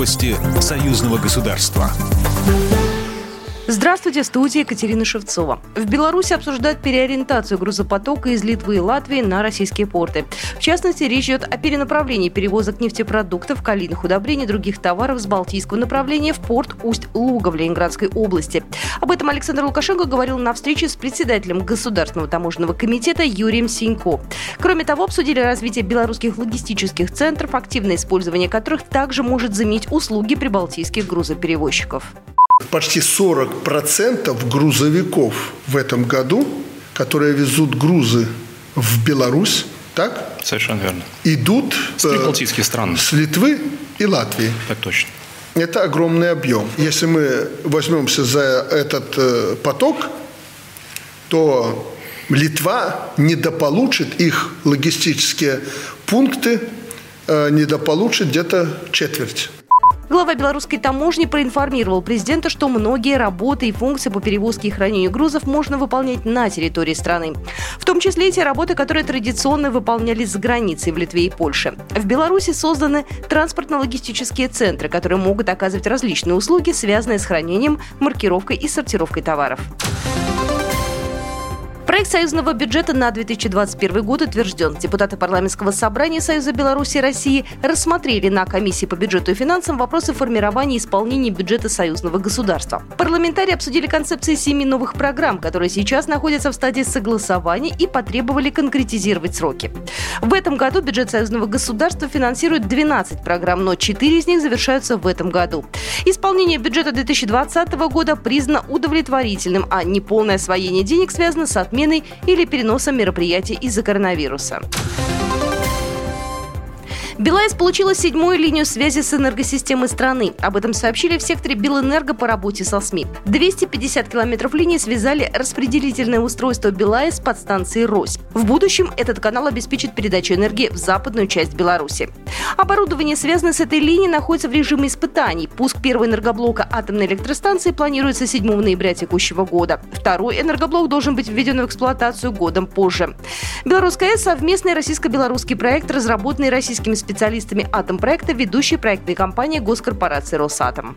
Новости союзного государства. Здравствуйте, студия Екатерина Шевцова. В Беларуси обсуждают переориентацию грузопотока из Литвы и Латвии на российские порты. В частности, речь идет о перенаправлении перевозок нефтепродуктов, калийных удобрений и других товаров с Балтийского направления в порт Усть-Луга в Ленинградской области. Об этом Александр Лукашенко говорил на встрече с председателем Государственного таможенного комитета Юрием Синько. Кроме того, обсудили развитие белорусских логистических центров, активное использование которых также может заменить услуги прибалтийских грузоперевозчиков. Почти 40% грузовиков в этом году, которые везут грузы в Беларусь, так? Совершенно верно. Идут с прибалтийских стран. С Литвы и Латвии. Так точно. Это огромный объем. Если мы возьмемся за этот э, поток, то Литва недополучит их логистические пункты, э, недополучит где-то четверть. Глава белорусской таможни проинформировал президента, что многие работы и функции по перевозке и хранению грузов можно выполнять на территории страны. В том числе и те работы, которые традиционно выполнялись за границей в Литве и Польше. В Беларуси созданы транспортно-логистические центры, которые могут оказывать различные услуги, связанные с хранением, маркировкой и сортировкой товаров. Проект союзного бюджета на 2021 год утвержден. Депутаты парламентского собрания Союза Беларуси и России рассмотрели на комиссии по бюджету и финансам вопросы формирования и исполнения бюджета союзного государства. Парламентарии обсудили концепции семи новых программ, которые сейчас находятся в стадии согласования и потребовали конкретизировать сроки. В этом году бюджет союзного государства финансирует 12 программ, но 4 из них завершаются в этом году. Исполнение бюджета 2020 года признано удовлетворительным, а неполное освоение денег связано с отменой отменой или переносом мероприятий из-за коронавируса. Белаэс получила седьмую линию связи с энергосистемой страны. Об этом сообщили в секторе Белэнерго по работе со СМИ. 250 километров линии связали распределительное устройство Белаэс с подстанцией Рось. В будущем этот канал обеспечит передачу энергии в западную часть Беларуси. Оборудование, связанное с этой линией, находится в режиме испытаний. Пуск первого энергоблока атомной электростанции планируется 7 ноября текущего года. Второй энергоблок должен быть введен в эксплуатацию годом позже. Белорусская АЭС – совместный российско-белорусский проект, разработанный российскими специалистами атомпроекта ведущей проектной компании госкорпорации «Росатом».